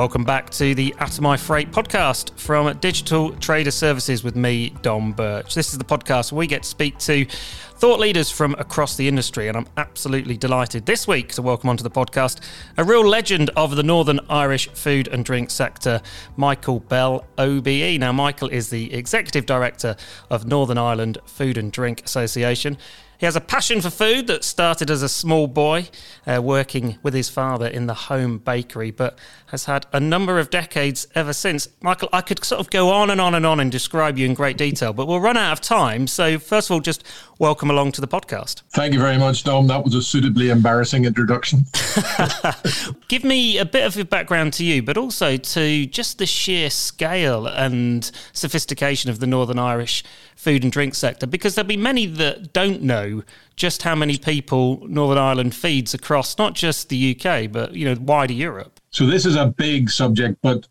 Welcome back to the Atomi Freight podcast from Digital Trader Services with me, Dom Birch. This is the podcast where we get to speak to thought leaders from across the industry, and I'm absolutely delighted this week to welcome onto the podcast a real legend of the Northern Irish food and drink sector, Michael Bell, OBE. Now, Michael is the Executive Director of Northern Ireland Food and Drink Association. He has a passion for food that started as a small boy, uh, working with his father in the home bakery, but has had a number of decades ever since. Michael, I could sort of go on and on and on and describe you in great detail, but we'll run out of time. So, first of all, just welcome along to the podcast. Thank you very much, Dom. That was a suitably embarrassing introduction. Give me a bit of your background to you, but also to just the sheer scale and sophistication of the Northern Irish food and drink sector, because there'll be many that don't know just how many people Northern Ireland feeds across not just the UK, but you know wider Europe. So this is a big subject, but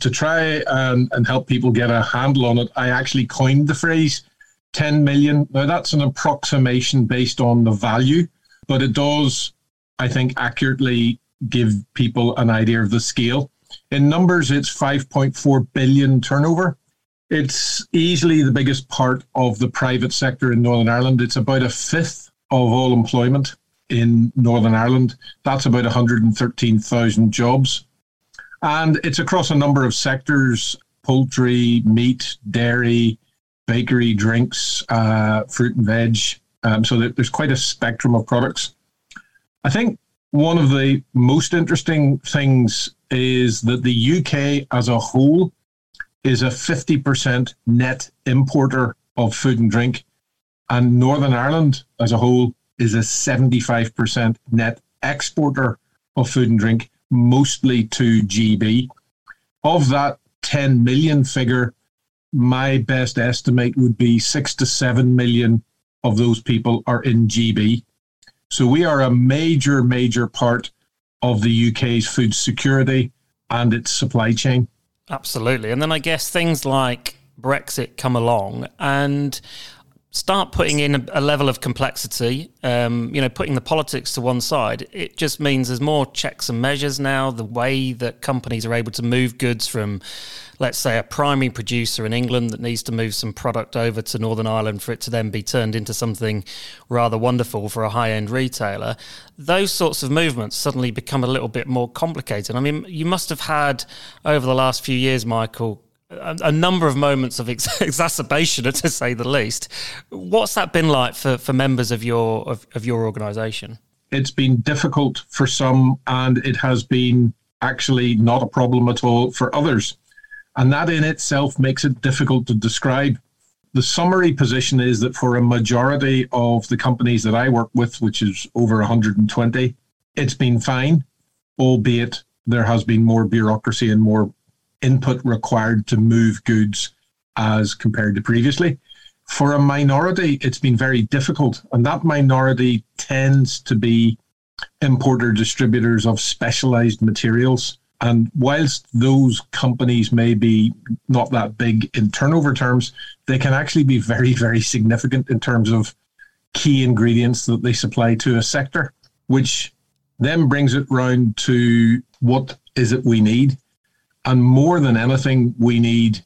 to try and, and help people get a handle on it, I actually coined the phrase 10 million. Now that's an approximation based on the value, but it does, I think, accurately give people an idea of the scale. In numbers, it's 5.4 billion turnover. It's easily the biggest part of the private sector in Northern Ireland. It's about a fifth of all employment in Northern Ireland. That's about 113,000 jobs. And it's across a number of sectors poultry, meat, dairy, bakery, drinks, uh, fruit and veg. Um, so there's quite a spectrum of products. I think one of the most interesting things is that the UK as a whole is a 50% net importer of food and drink, and Northern Ireland as a whole is a 75% net exporter of food and drink, mostly to GB. Of that 10 million figure, my best estimate would be six to seven million of those people are in GB. So we are a major, major part of the UK's food security and its supply chain. Absolutely. And then I guess things like Brexit come along and start putting in a, a level of complexity, um, you know, putting the politics to one side, it just means there's more checks and measures now. The way that companies are able to move goods from, let's say, a primary producer in England that needs to move some product over to Northern Ireland for it to then be turned into something rather wonderful for a high end retailer, those sorts of movements suddenly become a little bit more complicated. I mean, you must have had over the last few years, Michael, a, number of moments of ex- exacerbation, to say the least. What's that been like for, for members of your of, of your organisation? It's been difficult for some, and it has been actually not a problem at all for others. And that in itself makes it difficult to describe. The summary position is that for a majority of the companies that I work with, which is over 120, it's been fine, albeit there has been more bureaucracy and more input required to move goods as compared to previously. For a minority, it's been very difficult, and that minority tends to be importer distributors of specialized materials. And whilst those companies may be not that big in turnover terms, they can actually be very, very significant in terms of key ingredients that they supply to a sector, which then brings it round to what is it we need? And more than anything, we need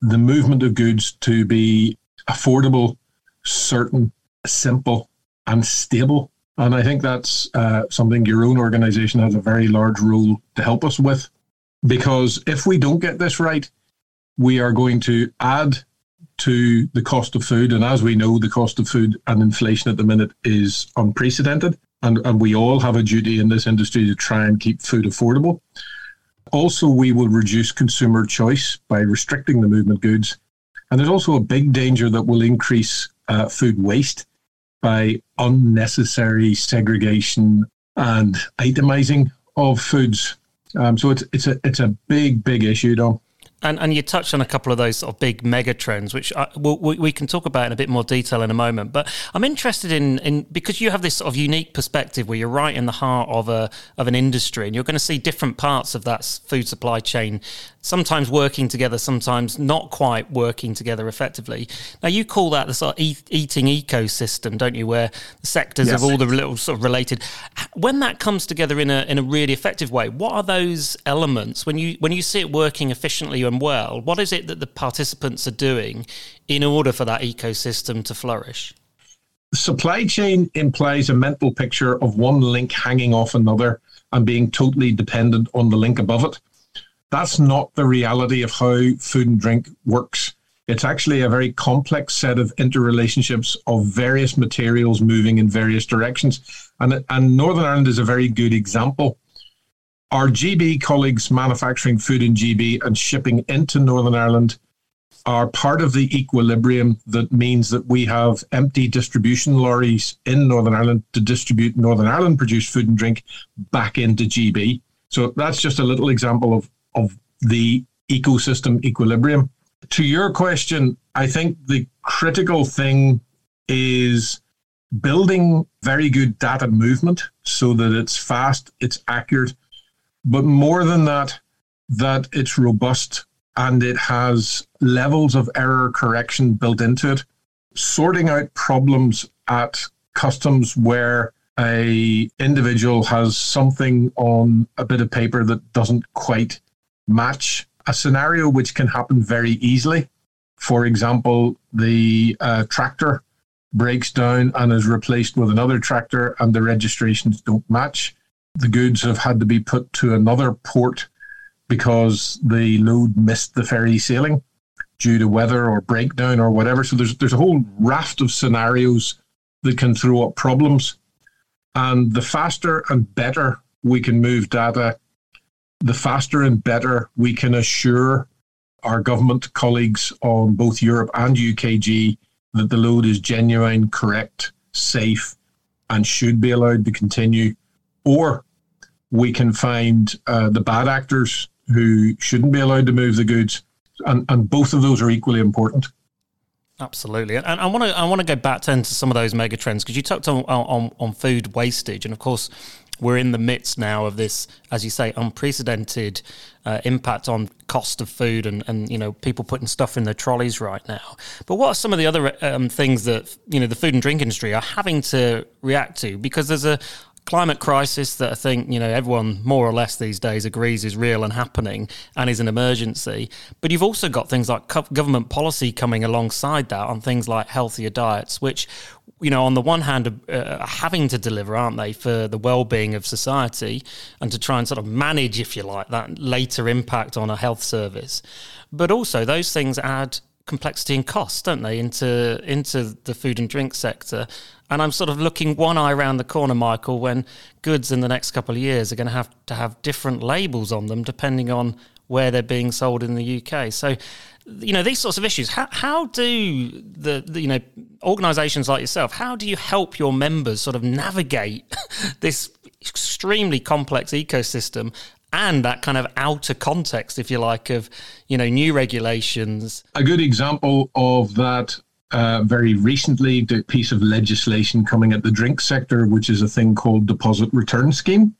the movement of goods to be affordable, certain, simple, and stable. And I think that's uh, something your own organization has a very large role to help us with. Because if we don't get this right, we are going to add to the cost of food. And as we know, the cost of food and inflation at the minute is unprecedented. And, and we all have a duty in this industry to try and keep food affordable. Also, we will reduce consumer choice by restricting the movement goods. And there's also a big danger that will increase uh, food waste by unnecessary segregation and itemizing of foods. Um, so it's it's a it's a big big issue, though. And, and you touched on a couple of those sort of big mega trends, which I, we'll, we, we can talk about in a bit more detail in a moment. But I'm interested in, in because you have this sort of unique perspective where you're right in the heart of a of an industry, and you're going to see different parts of that food supply chain sometimes working together, sometimes not quite working together effectively. Now, you call that the sort of e- eating ecosystem, don't you? Where the sectors yes. of all the little sort of related. When that comes together in a in a really effective way, what are those elements when you when you see it working efficiently and well? What is it that the participants are doing in order for that ecosystem to flourish? Supply chain implies a mental picture of one link hanging off another and being totally dependent on the link above it. That's not the reality of how food and drink works. It's actually a very complex set of interrelationships of various materials moving in various directions. And, and Northern Ireland is a very good example. Our GB colleagues manufacturing food in GB and shipping into Northern Ireland are part of the equilibrium that means that we have empty distribution lorries in Northern Ireland to distribute Northern Ireland produced food and drink back into GB. So that's just a little example of, of the ecosystem equilibrium. To your question, I think the critical thing is building very good data movement so that it's fast, it's accurate, but more than that, that it's robust and it has levels of error correction built into it. Sorting out problems at customs where a individual has something on a bit of paper that doesn't quite match a scenario which can happen very easily. For example, the uh, tractor breaks down and is replaced with another tractor and the registrations don't match. The goods have had to be put to another port because the load missed the ferry sailing due to weather or breakdown or whatever. So there's there's a whole raft of scenarios that can throw up problems. And the faster and better we can move data, the faster and better we can assure our government colleagues on both Europe and UKG that the load is genuine, correct, safe, and should be allowed to continue. Or we can find uh, the bad actors who shouldn't be allowed to move the goods, and and both of those are equally important. Absolutely, and I want to I want to go back to into some of those mega trends because you talked on, on on food wastage, and of course we're in the midst now of this, as you say, unprecedented uh, impact on cost of food and, and you know people putting stuff in their trolleys right now. But what are some of the other um, things that you know the food and drink industry are having to react to? Because there's a climate crisis that I think you know everyone more or less these days agrees is real and happening and is an emergency. But you've also got things like government policy coming alongside that on things like healthier diets, which you know on the one hand uh, are having to deliver, aren't they, for the well-being of society and to try and sort of manage, if you like, that later impact on a health service. But also those things add complexity and cost, don't they, into into the food and drink sector? And I'm sort of looking one eye around the corner, Michael, when goods in the next couple of years are going to have to have different labels on them depending on where they're being sold in the UK. So, you know, these sorts of issues. How, how do the, the you know organisations like yourself? How do you help your members sort of navigate this extremely complex ecosystem and that kind of outer context, if you like, of you know new regulations. A good example of that uh, very recently, the piece of legislation coming at the drink sector, which is a thing called deposit return scheme,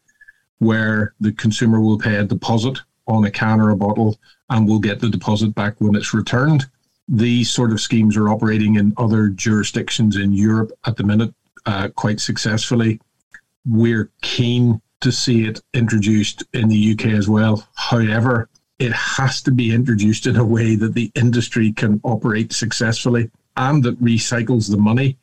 where the consumer will pay a deposit on a can or a bottle and will get the deposit back when it's returned. These sort of schemes are operating in other jurisdictions in Europe at the minute uh, quite successfully. We're keen to see it introduced in the UK as well. However, it has to be introduced in a way that the industry can operate successfully and that recycles the money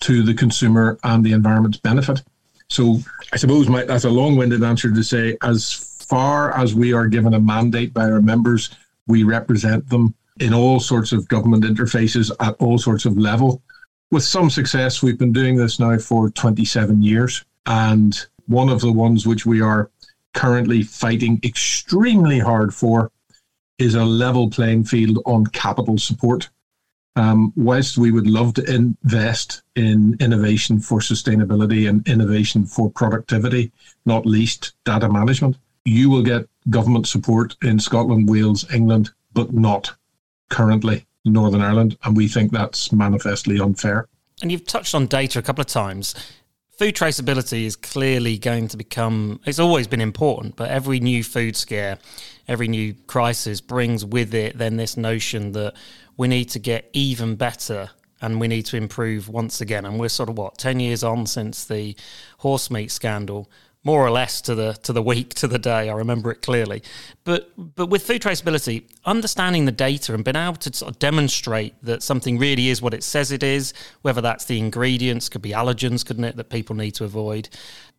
to the consumer and the environment's benefit. So I suppose my, that's a long-winded answer to say as far as we are given a mandate by our members, we represent them in all sorts of government interfaces at all sorts of level. With some success, we've been doing this now for 27 years. And one of the ones which we are currently fighting extremely hard for is a level playing field on capital support. Um, whilst we would love to invest in innovation for sustainability and innovation for productivity, not least data management, you will get government support in Scotland, Wales, England, but not currently Northern Ireland. And we think that's manifestly unfair. And you've touched on data a couple of times food traceability is clearly going to become, it's always been important, but every new food scare, every new crisis brings with it then this notion that we need to get even better and we need to improve once again. And we're sort of what, 10 years on since the horse meat scandal more or less to the to the week to the day. I remember it clearly. But but with food traceability, understanding the data and being able to sort of demonstrate that something really is what it says it is, whether that's the ingredients, could be allergens, couldn't it, that people need to avoid.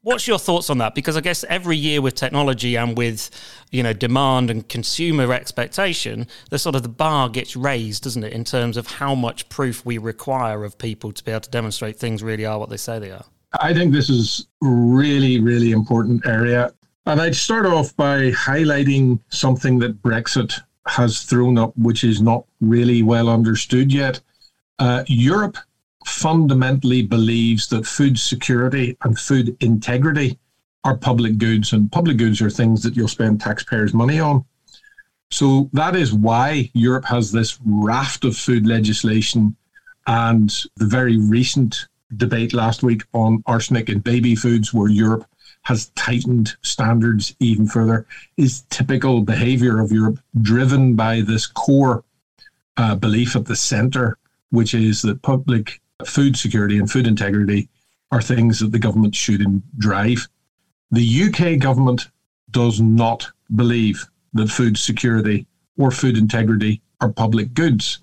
What's your thoughts on that? Because I guess every year with technology and with you know demand and consumer expectation, the sort of the bar gets raised, doesn't it, in terms of how much proof we require of people to be able to demonstrate things really are what they say they are. I think this is really, really important area. And I'd start off by highlighting something that Brexit has thrown up, which is not really well understood yet. Uh, Europe fundamentally believes that food security and food integrity are public goods, and public goods are things that you'll spend taxpayers' money on. So that is why Europe has this raft of food legislation and the very recent debate last week on arsenic in baby foods, where Europe has tightened standards even further, is typical behavior of Europe, driven by this core uh, belief at the center, which is that public food security and food integrity are things that the government should drive. The UK government does not believe that food security or food integrity are public goods.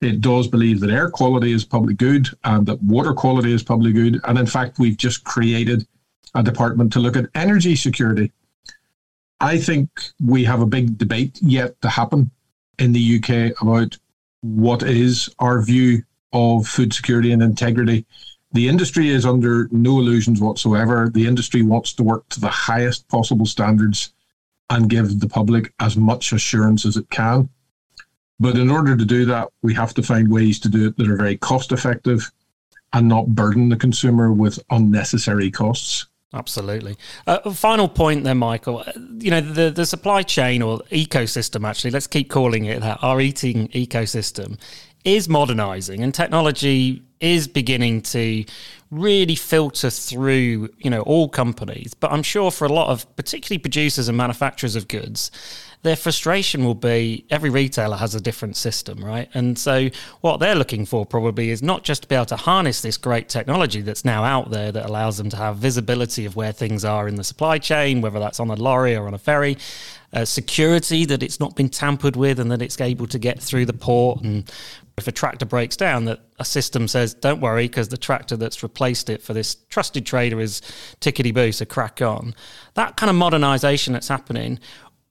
It does believe that air quality is public good and that water quality is public good. And in fact, we've just created a department to look at energy security. I think we have a big debate yet to happen in the UK about what is our view of food security and integrity. The industry is under no illusions whatsoever. The industry wants to work to the highest possible standards and give the public as much assurance as it can. But in order to do that, we have to find ways to do it that are very cost effective and not burden the consumer with unnecessary costs. Absolutely. Uh, final point there, Michael. Uh, you know, the, the supply chain or ecosystem, actually, let's keep calling it that, our eating ecosystem is modernizing and technology is beginning to really filter through, you know, all companies. But I'm sure for a lot of particularly producers and manufacturers of goods, their frustration will be every retailer has a different system, right? And so what they're looking for probably is not just to be able to harness this great technology that's now out there that allows them to have visibility of where things are in the supply chain, whether that's on a lorry or on a ferry, uh, security that it's not been tampered with and that it's able to get through the port and if a tractor breaks down that a system says don't worry because the tractor that's replaced it for this trusted trader is tickety boo so crack on that kind of modernization that's happening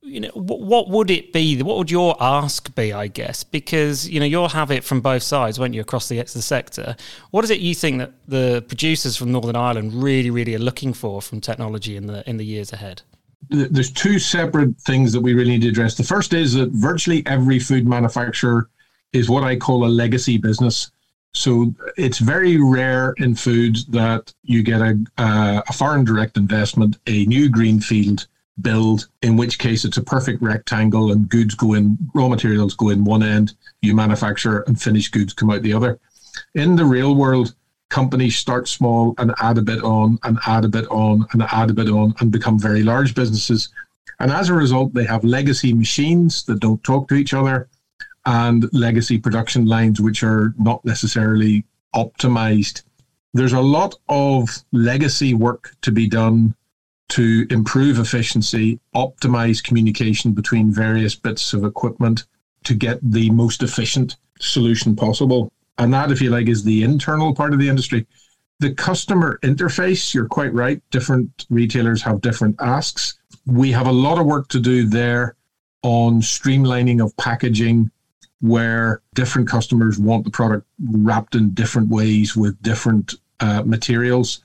you know what would it be what would your ask be i guess? Because you know you'll have it from both sides won't you across the, the sector. What is it you think that the producers from northern ireland really really are looking for from technology in the in the years ahead? There's two separate things that we really need to address. The first is that virtually every food manufacturer is what i call a legacy business. So it's very rare in food that you get a, uh, a foreign direct investment a new greenfield build, in which case it's a perfect rectangle and goods go in, raw materials go in one end, you manufacture and finished goods come out the other. In the real world, companies start small and add a bit on and add a bit on and add a bit on and become very large businesses. And as a result, they have legacy machines that don't talk to each other and legacy production lines which are not necessarily optimized. There's a lot of legacy work to be done to improve efficiency, optimize communication between various bits of equipment to get the most efficient solution possible. And that, if you like, is the internal part of the industry. The customer interface, you're quite right. Different retailers have different asks. We have a lot of work to do there on streamlining of packaging, where different customers want the product wrapped in different ways with different uh, materials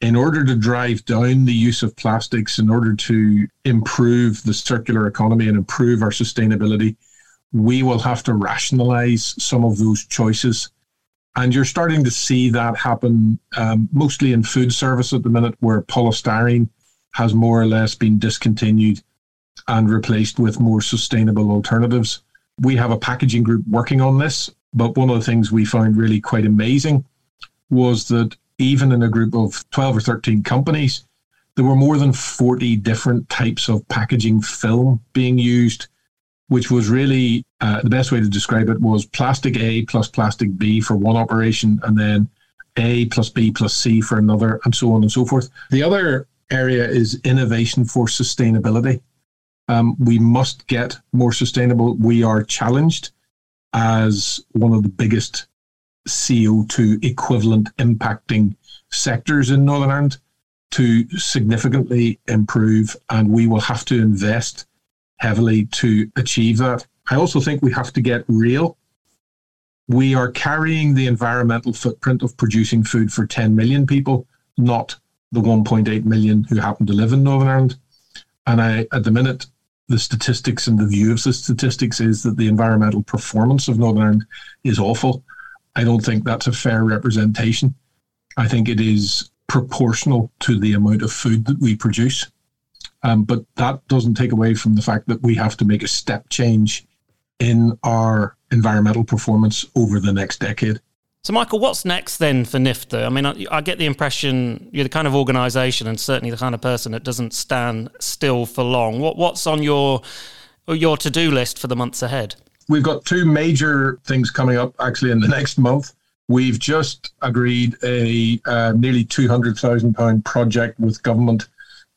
in order to drive down the use of plastics, in order to improve the circular economy and improve our sustainability, we will have to rationalize some of those choices. And you're starting to see that happen um, mostly in food service at the minute, where polystyrene has more or less been discontinued and replaced with more sustainable alternatives. We have a packaging group working on this, but one of the things we found really quite amazing was that even in a group of 12 or 13 companies, there were more than 40 different types of packaging film being used, which was really uh, the best way to describe it was plastic A plus plastic B for one operation, and then A plus B plus C for another, and so on and so forth. The other area is innovation for sustainability. Um, we must get more sustainable. We are challenged as one of the biggest CO2 equivalent impacting sectors in Northern Ireland to significantly improve, and we will have to invest heavily to achieve that. I also think we have to get real. We are carrying the environmental footprint of producing food for 10 million people, not the 1.8 million who happen to live in Northern Ireland. And I, at the minute, the statistics and the view of the statistics is that the environmental performance of Northern Ireland is awful. I don't think that's a fair representation. I think it is proportional to the amount of food that we produce. Um, but that doesn't take away from the fact that we have to make a step change in our environmental performance over the next decade. So, Michael, what's next then for NIFDA? I mean, I, I, get the impression you're the kind of organisation, and certainly the kind of person that doesn't stand still for long. What, what's on your your to do list for the months ahead? We've got two major things coming up actually in the next month. We've just agreed a uh, nearly two hundred thousand pound project with government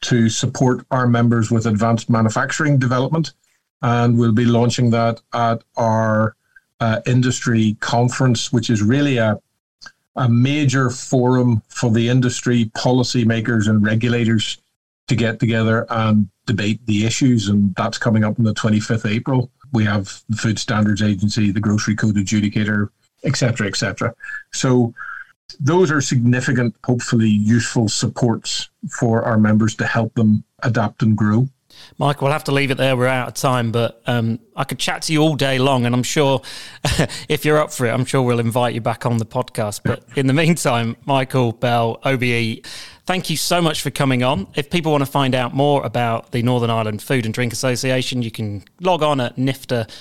to support our members with advanced manufacturing development, and we'll be launching that at our uh, industry conference, which is really a a major forum for the industry policymakers and regulators to get together and debate the issues. And that's coming up on the 25th April. We have the Food Standards Agency, the Grocery Code Adjudicator, etc., etc. So those are significant, hopefully useful supports for our members to help them adapt and grow. Mike, we'll have to leave it there. We're out of time, but um, I could chat to you all day long, and I'm sure if you're up for it, I'm sure we'll invite you back on the podcast. But in the meantime, Michael Bell, OBE, thank you so much for coming on. If people want to find out more about the Northern Ireland Food and Drink Association, you can log on at nifda.co.uk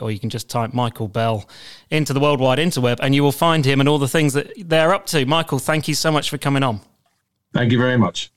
or you can just type Michael Bell into the worldwide interweb and you will find him and all the things that they're up to. Michael, thank you so much for coming on. Thank you very much.